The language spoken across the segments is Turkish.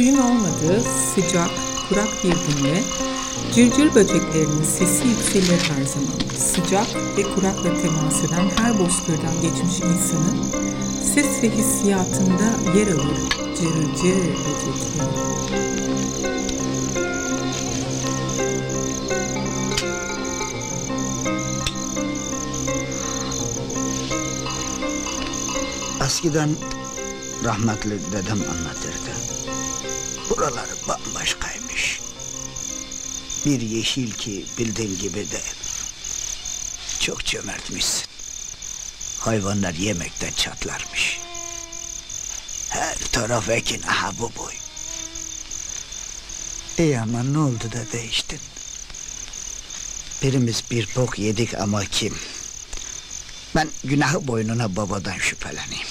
suyun olmadığı sıcak, kurak bir günde cırcır böceklerinin sesi yükselir her zaman. Sıcak ve kurakla temas eden her bozkırdan geçmiş insanın ses ve hissiyatında yer alır cırcır böcekleri. Eskiden rahmetli dedem anlatırdı. Buraları bambaşkaymış. Bir yeşil ki bildiğin gibi değil. Çok cömertmişsin. Hayvanlar yemekten çatlarmış. Her taraf ekin aha bu boy. İyi ama ne oldu da değiştin? Birimiz bir bok yedik ama kim? Ben günahı boynuna babadan şüpheleneyim.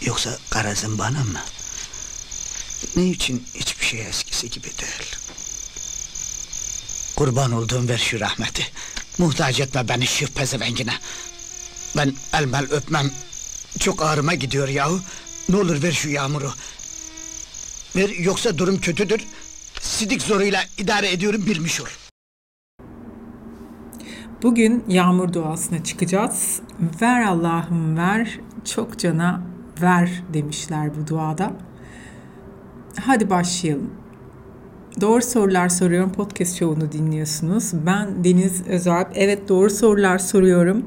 Yoksa karazın bana mı? Ne için hiçbir şey eskisi gibi değil. Kurban olduğum ver şu rahmeti. Muhtaç etme beni şu pezevengine. Ben elmel öpmem. Çok ağrıma gidiyor yahu. Ne olur ver şu yağmuru. Ver yoksa durum kötüdür. Sidik zoruyla idare ediyorum bilmiş ol. Bugün yağmur duasına çıkacağız. Ver Allah'ım ver, çok cana ver demişler bu duada. Hadi başlayalım. Doğru Sorular Soruyorum podcast şovunu dinliyorsunuz. Ben Deniz Özalp. Evet doğru sorular soruyorum.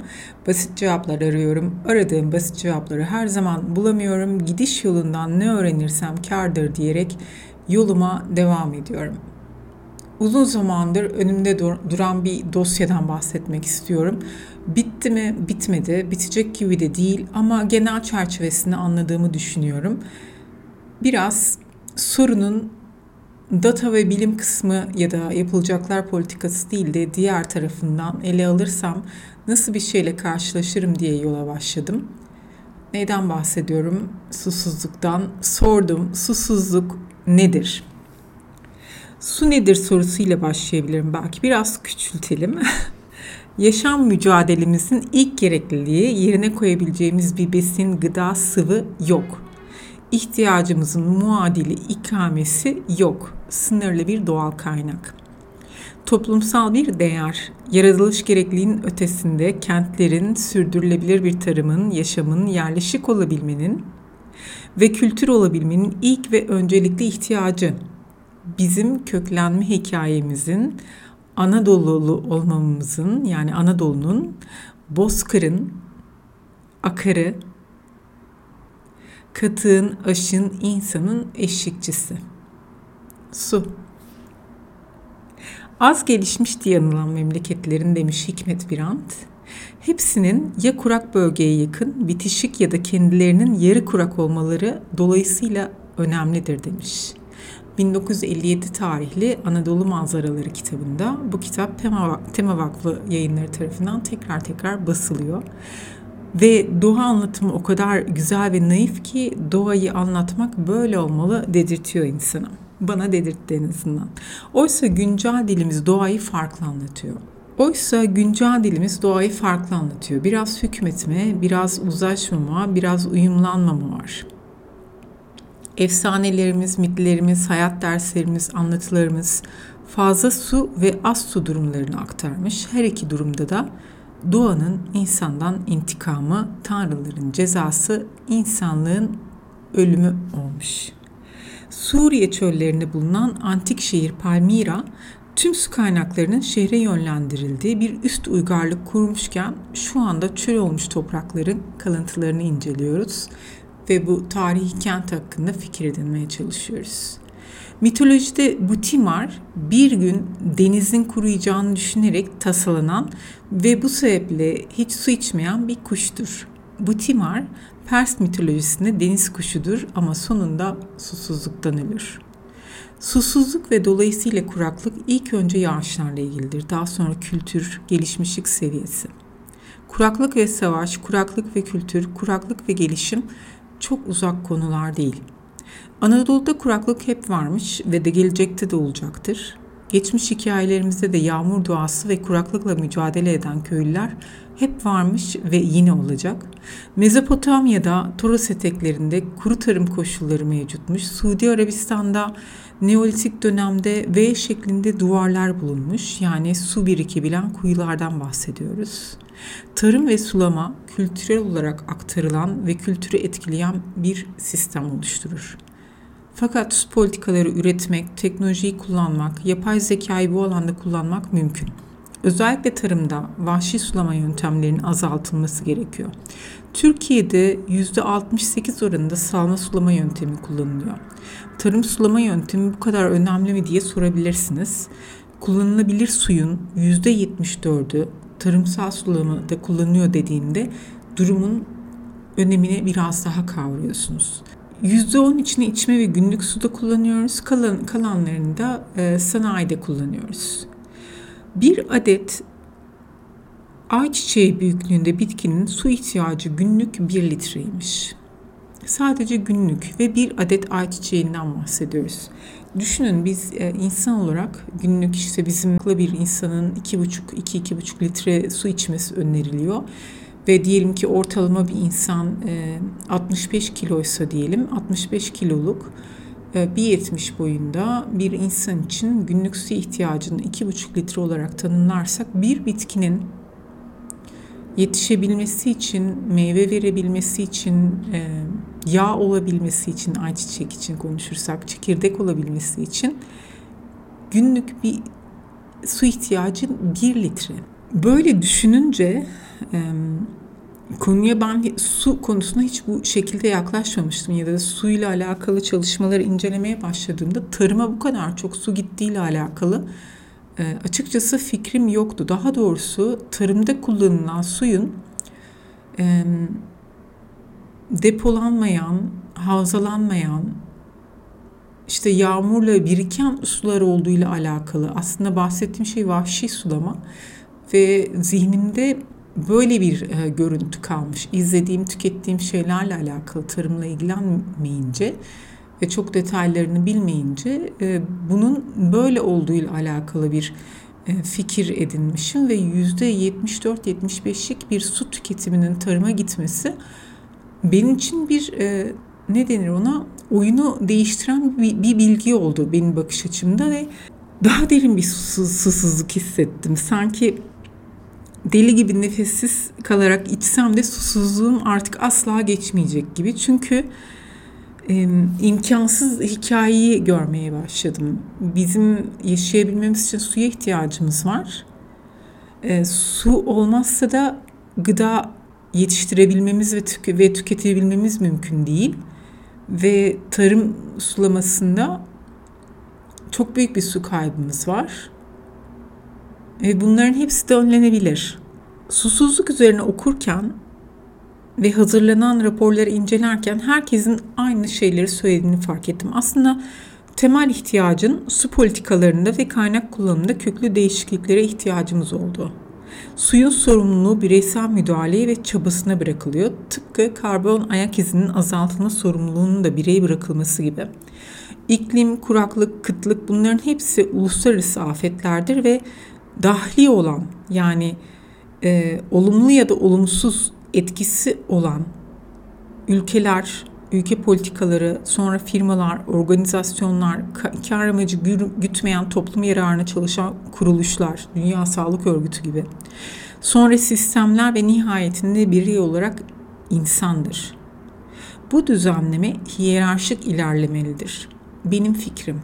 Basit cevaplar arıyorum. Aradığım basit cevapları her zaman bulamıyorum. Gidiş yolundan ne öğrenirsem kardır diyerek yoluma devam ediyorum. Uzun zamandır önümde duran bir dosyadan bahsetmek istiyorum. Bitti mi? Bitmedi. Bitecek gibi de değil ama genel çerçevesini anladığımı düşünüyorum. Biraz sorunun data ve bilim kısmı ya da yapılacaklar politikası değil de diğer tarafından ele alırsam nasıl bir şeyle karşılaşırım diye yola başladım. Neyden bahsediyorum? Susuzluktan. Sordum. Susuzluk nedir? Su nedir sorusuyla başlayabilirim belki. Biraz küçültelim. Yaşam mücadelemizin ilk gerekliliği yerine koyabileceğimiz bir besin, gıda, sıvı yok. İhtiyacımızın muadili ikamesi yok. Sınırlı bir doğal kaynak. Toplumsal bir değer, yaratılış gerekliliğinin ötesinde kentlerin, sürdürülebilir bir tarımın, yaşamın, yerleşik olabilmenin ve kültür olabilmenin ilk ve öncelikli ihtiyacı bizim köklenme hikayemizin Anadolu'lu olmamızın yani Anadolu'nun Bozkır'ın akarı, katığın, aşın, insanın eşlikçisi. Su. Az gelişmiş diye anılan memleketlerin demiş Hikmet Birant, hepsinin ya kurak bölgeye yakın, bitişik ya da kendilerinin yarı kurak olmaları dolayısıyla önemlidir demiş. 1957 tarihli Anadolu Manzaraları kitabında bu kitap Tema, Tema Vakfı yayınları tarafından tekrar tekrar basılıyor. Ve doğa anlatımı o kadar güzel ve naif ki doğayı anlatmak böyle olmalı dedirtiyor insana. Bana dedirtti en azından. Oysa güncel dilimiz doğayı farklı anlatıyor. Oysa güncel dilimiz doğayı farklı anlatıyor. Biraz hükmetme, biraz uzlaşmama, biraz uyumlanmama var efsanelerimiz, mitlerimiz, hayat derslerimiz, anlatılarımız fazla su ve az su durumlarını aktarmış. Her iki durumda da doğanın insandan intikamı, tanrıların cezası, insanlığın ölümü olmuş. Suriye çöllerinde bulunan antik şehir Palmira, tüm su kaynaklarının şehre yönlendirildiği bir üst uygarlık kurmuşken şu anda çöl olmuş toprakların kalıntılarını inceliyoruz ve bu tarihi kent hakkında fikir edinmeye çalışıyoruz. Mitolojide bu timar bir gün denizin kuruyacağını düşünerek tasalanan ve bu sebeple hiç su içmeyen bir kuştur. Bu timar Pers mitolojisinde deniz kuşudur ama sonunda susuzluktan ölür. Susuzluk ve dolayısıyla kuraklık ilk önce yağışlarla ilgilidir. Daha sonra kültür, gelişmişlik seviyesi. Kuraklık ve savaş, kuraklık ve kültür, kuraklık ve gelişim çok uzak konular değil. Anadolu'da kuraklık hep varmış ve de gelecekte de olacaktır. Geçmiş hikayelerimizde de yağmur duası ve kuraklıkla mücadele eden köylüler hep varmış ve yine olacak. Mezopotamya'da Toros eteklerinde kuru tarım koşulları mevcutmuş. Suudi Arabistan'da Neolitik dönemde V şeklinde duvarlar bulunmuş. Yani su birikebilen kuyulardan bahsediyoruz. Tarım ve sulama kültürel olarak aktarılan ve kültürü etkileyen bir sistem oluşturur. Fakat politikaları üretmek, teknolojiyi kullanmak, yapay zekayı bu alanda kullanmak mümkün. Özellikle tarımda vahşi sulama yöntemlerinin azaltılması gerekiyor. Türkiye'de %68 oranında salma sulama yöntemi kullanılıyor. Tarım sulama yöntemi bu kadar önemli mi diye sorabilirsiniz. Kullanılabilir suyun %74'ü tarımsal sulamada kullanılıyor dediğinde durumun önemini biraz daha kavruyorsunuz. %10 içine içme ve günlük suda kullanıyoruz. Kalan, kalanlarını da e, sanayide kullanıyoruz. Bir adet ayçiçeği büyüklüğünde bitkinin su ihtiyacı günlük 1 litreymiş. Sadece günlük ve bir adet ayçiçeğinden bahsediyoruz. Düşünün biz e, insan olarak günlük işte bizim bir insanın 2,5-2-2,5 litre su içmesi öneriliyor. Ve diyelim ki ortalama bir insan e, 65 kiloysa diyelim 65 kiloluk 1.70 e, boyunda bir insan için günlük su ihtiyacını 2,5 litre olarak tanımlarsak bir bitkinin yetişebilmesi için, meyve verebilmesi için, e, yağ olabilmesi için, ayçiçek için konuşursak, çekirdek olabilmesi için günlük bir su ihtiyacı 1 litre. Böyle düşününce konuya ben su konusuna hiç bu şekilde yaklaşmamıştım ya da suyla alakalı çalışmaları incelemeye başladığımda tarıma bu kadar çok su gittiğiyle alakalı e, açıkçası fikrim yoktu. Daha doğrusu tarımda kullanılan suyun e, depolanmayan, havzalanmayan, işte yağmurla biriken sular olduğuyla alakalı. Aslında bahsettiğim şey vahşi sulama ve zihnimde böyle bir e, görüntü kalmış. İzlediğim, tükettiğim şeylerle alakalı tarımla ilgilenmeyince ve çok detaylarını bilmeyince e, bunun böyle olduğuyla alakalı bir e, fikir edinmişim ve yüzde 74-75'lik bir su tüketiminin tarıma gitmesi benim için bir e, ne denir ona oyunu değiştiren bir, bir bilgi oldu benim bakış açımda ve daha derin bir susuz, susuzluk hissettim. Sanki deli gibi nefessiz kalarak içsem de susuzluğum artık asla geçmeyecek gibi. Çünkü e, imkansız hikayeyi görmeye başladım. Bizim yaşayabilmemiz için suya ihtiyacımız var. E, su olmazsa da gıda yetiştirebilmemiz ve, tüke, ve tüketebilmemiz mümkün değil. Ve tarım sulamasında çok büyük bir su kaybımız var. Ve bunların hepsi de önlenebilir. Susuzluk üzerine okurken ve hazırlanan raporları incelerken herkesin aynı şeyleri söylediğini fark ettim. Aslında temel ihtiyacın su politikalarında ve kaynak kullanımında köklü değişikliklere ihtiyacımız oldu. Suyun sorumluluğu bireysel müdahaleye ve çabasına bırakılıyor. Tıpkı karbon ayak izinin azaltılma sorumluluğunun da bireye bırakılması gibi. İklim, kuraklık, kıtlık bunların hepsi uluslararası afetlerdir ve dahli olan yani e, olumlu ya da olumsuz etkisi olan ülkeler, ülke politikaları, sonra firmalar, organizasyonlar, kar amacı gütmeyen toplum yararına çalışan kuruluşlar, Dünya Sağlık Örgütü gibi. Sonra sistemler ve nihayetinde birey olarak insandır. Bu düzenleme hiyerarşik ilerlemelidir. Benim fikrim.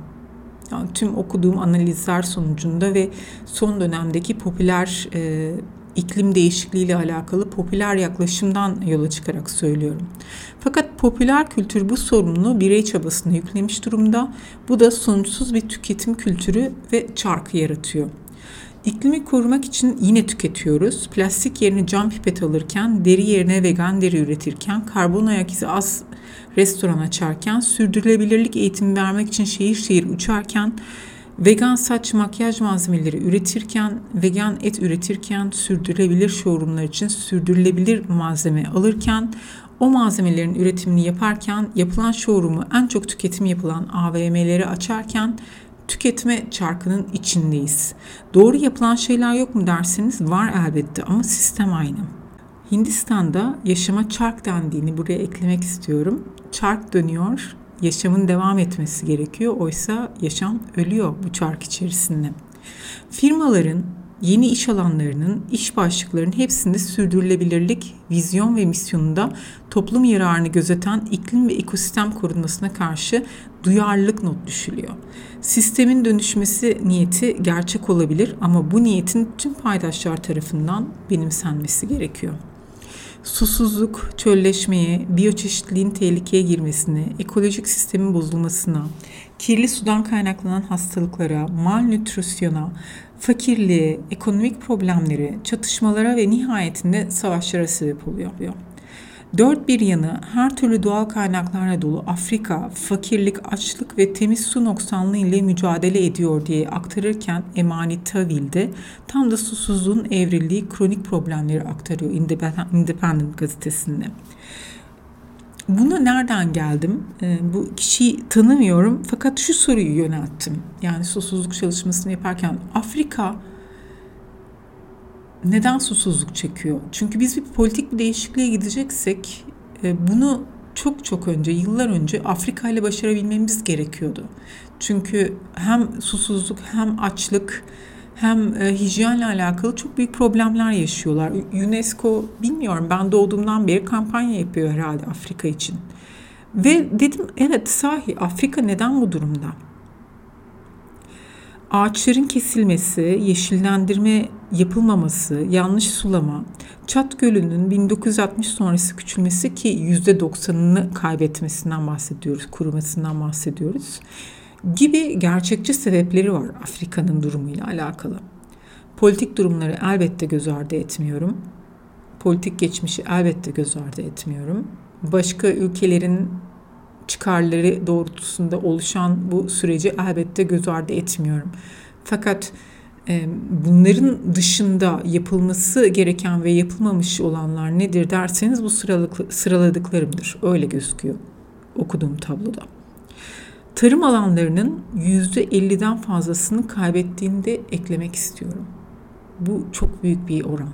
Yani tüm okuduğum analizler sonucunda ve son dönemdeki popüler e, iklim değişikliği ile alakalı popüler yaklaşımdan yola çıkarak söylüyorum. Fakat popüler kültür bu sorumluluğu birey çabasına yüklemiş durumda. Bu da sonuçsuz bir tüketim kültürü ve çarkı yaratıyor. İklimi korumak için yine tüketiyoruz. Plastik yerine cam pipet alırken, deri yerine vegan deri üretirken, karbon ayak izi az restoran açarken, sürdürülebilirlik eğitimi vermek için şehir şehir uçarken, Vegan saç makyaj malzemeleri üretirken, vegan et üretirken, sürdürülebilir showroomlar için sürdürülebilir malzeme alırken, o malzemelerin üretimini yaparken, yapılan showroom'u en çok tüketim yapılan AVM'leri açarken, tüketme çarkının içindeyiz. Doğru yapılan şeyler yok mu derseniz var elbette ama sistem aynı. Hindistan'da yaşama çark dendiğini buraya eklemek istiyorum. Çark dönüyor, yaşamın devam etmesi gerekiyor. Oysa yaşam ölüyor bu çark içerisinde. Firmaların yeni iş alanlarının, iş başlıklarının hepsinde sürdürülebilirlik, vizyon ve misyonunda toplum yararını gözeten iklim ve ekosistem korunmasına karşı duyarlılık not düşülüyor. Sistemin dönüşmesi niyeti gerçek olabilir ama bu niyetin tüm paydaşlar tarafından benimsenmesi gerekiyor susuzluk, çölleşmeye, biyoçeşitliliğin tehlikeye girmesine, ekolojik sistemin bozulmasına, kirli sudan kaynaklanan hastalıklara, malnütrisyona, fakirliğe, ekonomik problemlere, çatışmalara ve nihayetinde savaşlara sebep oluyor. Dört bir yanı her türlü doğal kaynaklarla dolu Afrika, fakirlik, açlık ve temiz su noksanlığı ile mücadele ediyor diye aktarırken Emani Tavil'de tam da susuzluğun evrildiği kronik problemleri aktarıyor Independent gazetesinde. Buna nereden geldim? E, bu kişiyi tanımıyorum fakat şu soruyu yönelttim. Yani susuzluk çalışmasını yaparken Afrika neden susuzluk çekiyor? Çünkü biz bir politik bir değişikliğe gideceksek e, bunu çok çok önce, yıllar önce Afrika ile başarabilmemiz gerekiyordu. Çünkü hem susuzluk hem açlık hem e, hijyenle alakalı çok büyük problemler yaşıyorlar. UNESCO bilmiyorum ben doğduğumdan beri kampanya yapıyor herhalde Afrika için. Ve dedim evet sahi Afrika neden bu durumda? Ağaçların kesilmesi, yeşillendirme yapılmaması, yanlış sulama, Çat Gölü'nün 1960 sonrası küçülmesi ki %90'ını kaybetmesinden bahsediyoruz, kurumasından bahsediyoruz gibi gerçekçi sebepleri var Afrika'nın durumuyla alakalı. Politik durumları elbette göz ardı etmiyorum. Politik geçmişi elbette göz ardı etmiyorum. Başka ülkelerin çıkarları doğrultusunda oluşan bu süreci elbette göz ardı etmiyorum. Fakat bunların dışında yapılması gereken ve yapılmamış olanlar nedir derseniz bu sıraladıklarımdır. Öyle gözüküyor okuduğum tabloda. Tarım alanlarının %50'den fazlasını kaybettiğini de eklemek istiyorum. Bu çok büyük bir oran.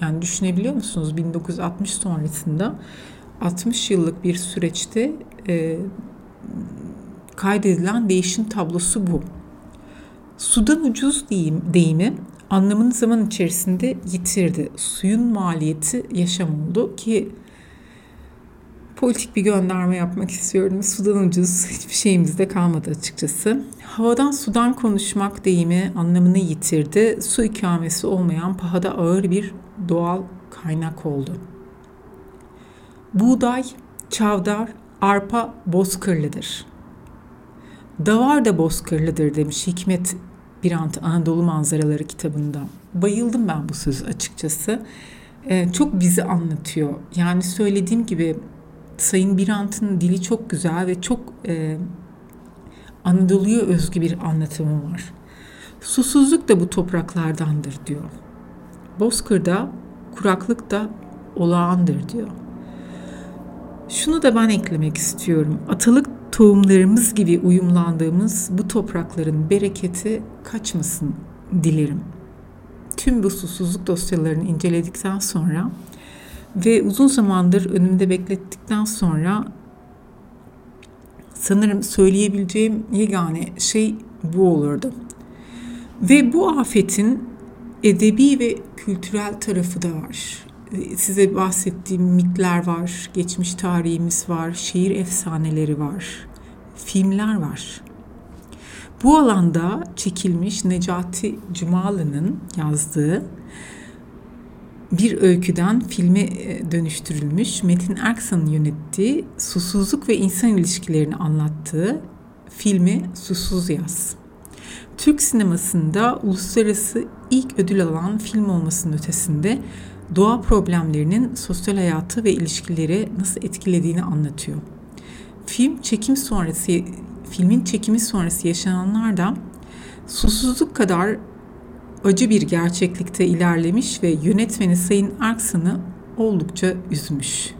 Yani düşünebiliyor musunuz? 1960 sonrasında 60 yıllık bir süreçte e, kaydedilen değişim tablosu bu. Sudan ucuz deyim, deyimi anlamını zaman içerisinde yitirdi. Suyun maliyeti yaşam oldu ki politik bir gönderme yapmak istiyorum. Sudan ucuz hiçbir şeyimizde kalmadı açıkçası. Havadan sudan konuşmak deyimi anlamını yitirdi. Su ikamesi olmayan pahada ağır bir doğal kaynak oldu. Buğday, çavdar, arpa bozkırlıdır. Davar da bozkırlıdır demiş Hikmet Birant Anadolu Manzaraları kitabında. Bayıldım ben bu söz açıkçası. Ee, çok bizi anlatıyor. Yani söylediğim gibi Sayın Birant'ın dili çok güzel ve çok e, Anadolu'ya özgü bir anlatımı var. Susuzluk da bu topraklardandır diyor. Bozkır'da kuraklık da olağandır diyor. Şunu da ben eklemek istiyorum. Atalık tohumlarımız gibi uyumlandığımız bu toprakların bereketi kaçmasın dilerim. Tüm bu susuzluk dosyalarını inceledikten sonra ve uzun zamandır önümde beklettikten sonra sanırım söyleyebileceğim yegane şey bu olurdu. Ve bu afetin edebi ve kültürel tarafı da var. Size bahsettiğim mitler var, geçmiş tarihimiz var, şehir efsaneleri var, filmler var. Bu alanda çekilmiş Necati Cumalı'nın yazdığı bir öyküden filme e, dönüştürülmüş Metin Erksan'ın yönettiği susuzluk ve insan ilişkilerini anlattığı filmi Susuz Yaz. Türk sinemasında uluslararası ilk ödül alan film olmasının ötesinde doğa problemlerinin sosyal hayatı ve ilişkileri nasıl etkilediğini anlatıyor. Film çekim sonrası filmin çekimi sonrası yaşananlar da susuzluk kadar acı bir gerçeklikte ilerlemiş ve yönetmeni Sayın Arksan'ı oldukça üzmüş.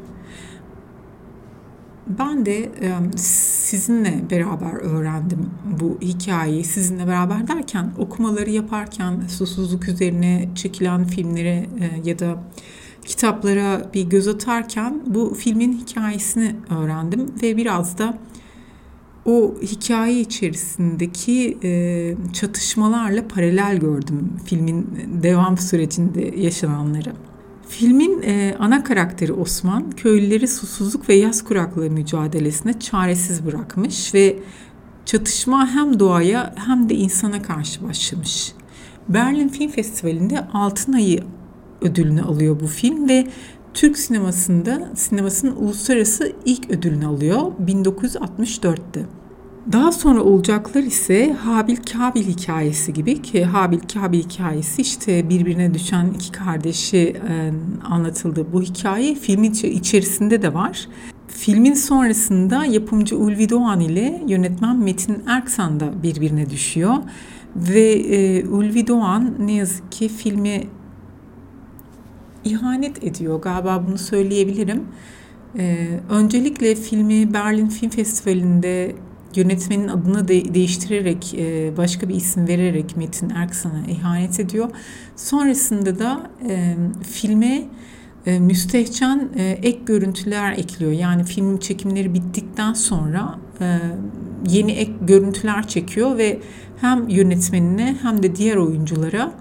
Ben de sizinle beraber öğrendim bu hikayeyi. Sizinle beraber derken okumaları yaparken susuzluk üzerine çekilen filmlere ya da kitaplara bir göz atarken bu filmin hikayesini öğrendim ve biraz da o hikaye içerisindeki çatışmalarla paralel gördüm filmin devam sürecinde yaşananları. Filmin e, ana karakteri Osman, köylüleri susuzluk ve yaz kuraklığı mücadelesine çaresiz bırakmış ve çatışma hem doğaya hem de insana karşı başlamış. Berlin Film Festivali'nde Altın Ayı ödülünü alıyor bu film ve Türk sinemasında sinemasının uluslararası ilk ödülünü alıyor 1964'te. Daha sonra olacaklar ise Habil Kabil hikayesi gibi ki Habil Kabil hikayesi işte birbirine düşen iki kardeşi e, anlatıldı. Bu hikaye filmin içerisinde de var. Filmin sonrasında yapımcı Ulvi Doğan ile yönetmen Metin Erksan da birbirine düşüyor. Ve e, Ulvi Doğan ne yazık ki filmi ihanet ediyor galiba bunu söyleyebilirim. E, öncelikle filmi Berlin Film Festivali'nde yönetmenin adını de- değiştirerek e, başka bir isim vererek Metin Erksan'a ihanet ediyor. Sonrasında da e, filme e, müstehcen e, ek görüntüler ekliyor. Yani film çekimleri bittikten sonra e, yeni ek görüntüler çekiyor ve hem yönetmenine hem de diğer oyunculara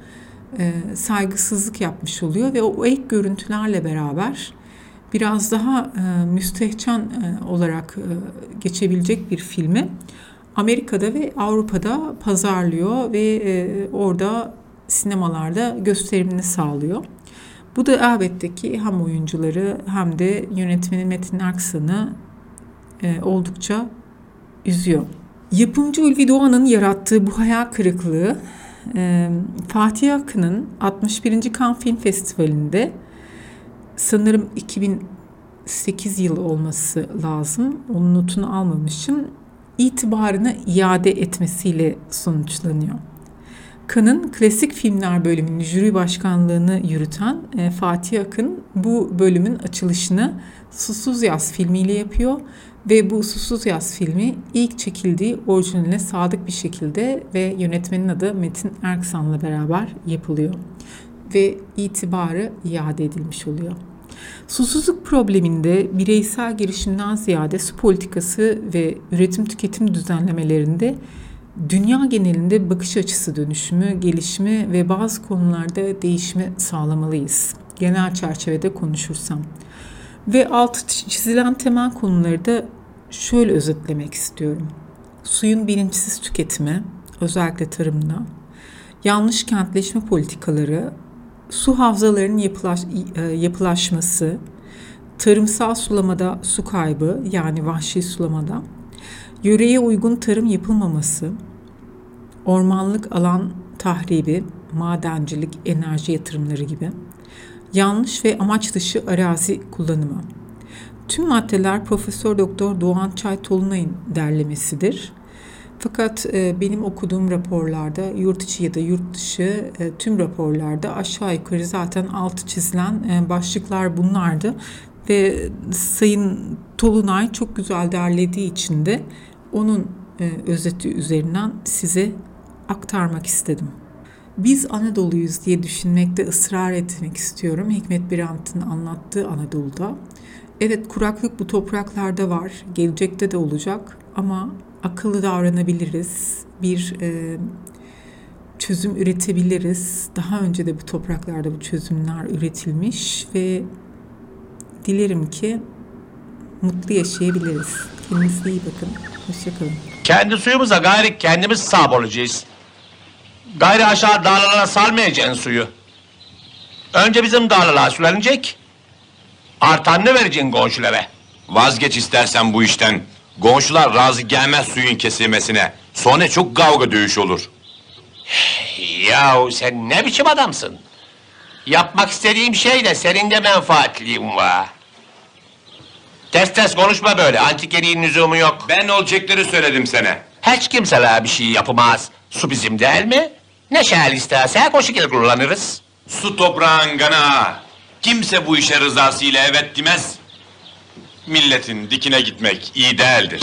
e, saygısızlık yapmış oluyor ve o ek görüntülerle beraber biraz daha e, müstehcen e, olarak e, geçebilecek bir filmi Amerika'da ve Avrupa'da pazarlıyor ve e, orada sinemalarda gösterimini sağlıyor. Bu da elbette ki hem oyuncuları hem de yönetmenin Metin Erksan'ı e, oldukça üzüyor. Yapımcı Ulvi Doğan'ın yarattığı bu hayal kırıklığı e, Fatih Akın'ın 61. Cannes Film Festivali'nde sanırım 2008 yılı olması lazım. Onun notunu almamışım. İtibarını iade etmesiyle sonuçlanıyor. Kan'ın klasik filmler bölümünün jüri başkanlığını yürüten e, Fatih Akın bu bölümün açılışını Susuz Yaz filmiyle yapıyor ve bu Susuz Yaz filmi ilk çekildiği orijinaline sadık bir şekilde ve yönetmenin adı Metin Erksan'la beraber yapılıyor ve itibarı iade edilmiş oluyor. Susuzluk probleminde bireysel girişimden ziyade su politikası ve üretim tüketim düzenlemelerinde dünya genelinde bakış açısı dönüşümü, gelişimi ve bazı konularda değişimi sağlamalıyız. Genel çerçevede konuşursam. Ve altı çizilen temel konuları da şöyle özetlemek istiyorum. Suyun bilinçsiz tüketimi, özellikle tarımda, yanlış kentleşme politikaları, su havzalarının yapılaş, e, yapılaşması, tarımsal sulamada su kaybı yani vahşi sulamada, yöreye uygun tarım yapılmaması, ormanlık alan tahribi, madencilik, enerji yatırımları gibi, yanlış ve amaç dışı arazi kullanımı. Tüm maddeler Profesör Doktor Doğan Çay Tolunay'ın derlemesidir. Fakat e, benim okuduğum raporlarda yurt içi ya da yurt dışı e, tüm raporlarda aşağı yukarı zaten altı çizilen e, başlıklar bunlardı. Ve Sayın Tolunay çok güzel derlediği için de onun özeti üzerinden size aktarmak istedim. Biz Anadolu'yuz diye düşünmekte ısrar etmek istiyorum. Hikmet Birant'ın anlattığı Anadolu'da. Evet kuraklık bu topraklarda var, gelecekte de olacak ama akıllı davranabiliriz. Bir e, çözüm üretebiliriz. Daha önce de bu topraklarda bu çözümler üretilmiş ve dilerim ki mutlu yaşayabiliriz. Kendinize iyi bakın. Hoşçakalın. Kendi suyumuza gayri kendimiz sahip olacağız. Gayri aşağı dağlara salmayacaksın suyu. Önce bizim dağlara sulanacak. Artanını vereceksin komşulara. Vazgeç istersen bu işten. Komşular razı gelmez suyun kesilmesine. Sonra çok kavga dövüş olur. Yahu sen ne biçim adamsın? Yapmak istediğim şey de senin de menfaatliğin var. Ters ters konuşma böyle. Antikeliğin lüzumu yok. Ben olacakları söyledim sana. Hiç kimseler bir şey yapamaz. Su bizim değil mi? Ne şehir isterse o şekilde kullanırız. Su toprağın gana. Kimse bu işe rızasıyla evet demez milletin dikine gitmek iyi değildir.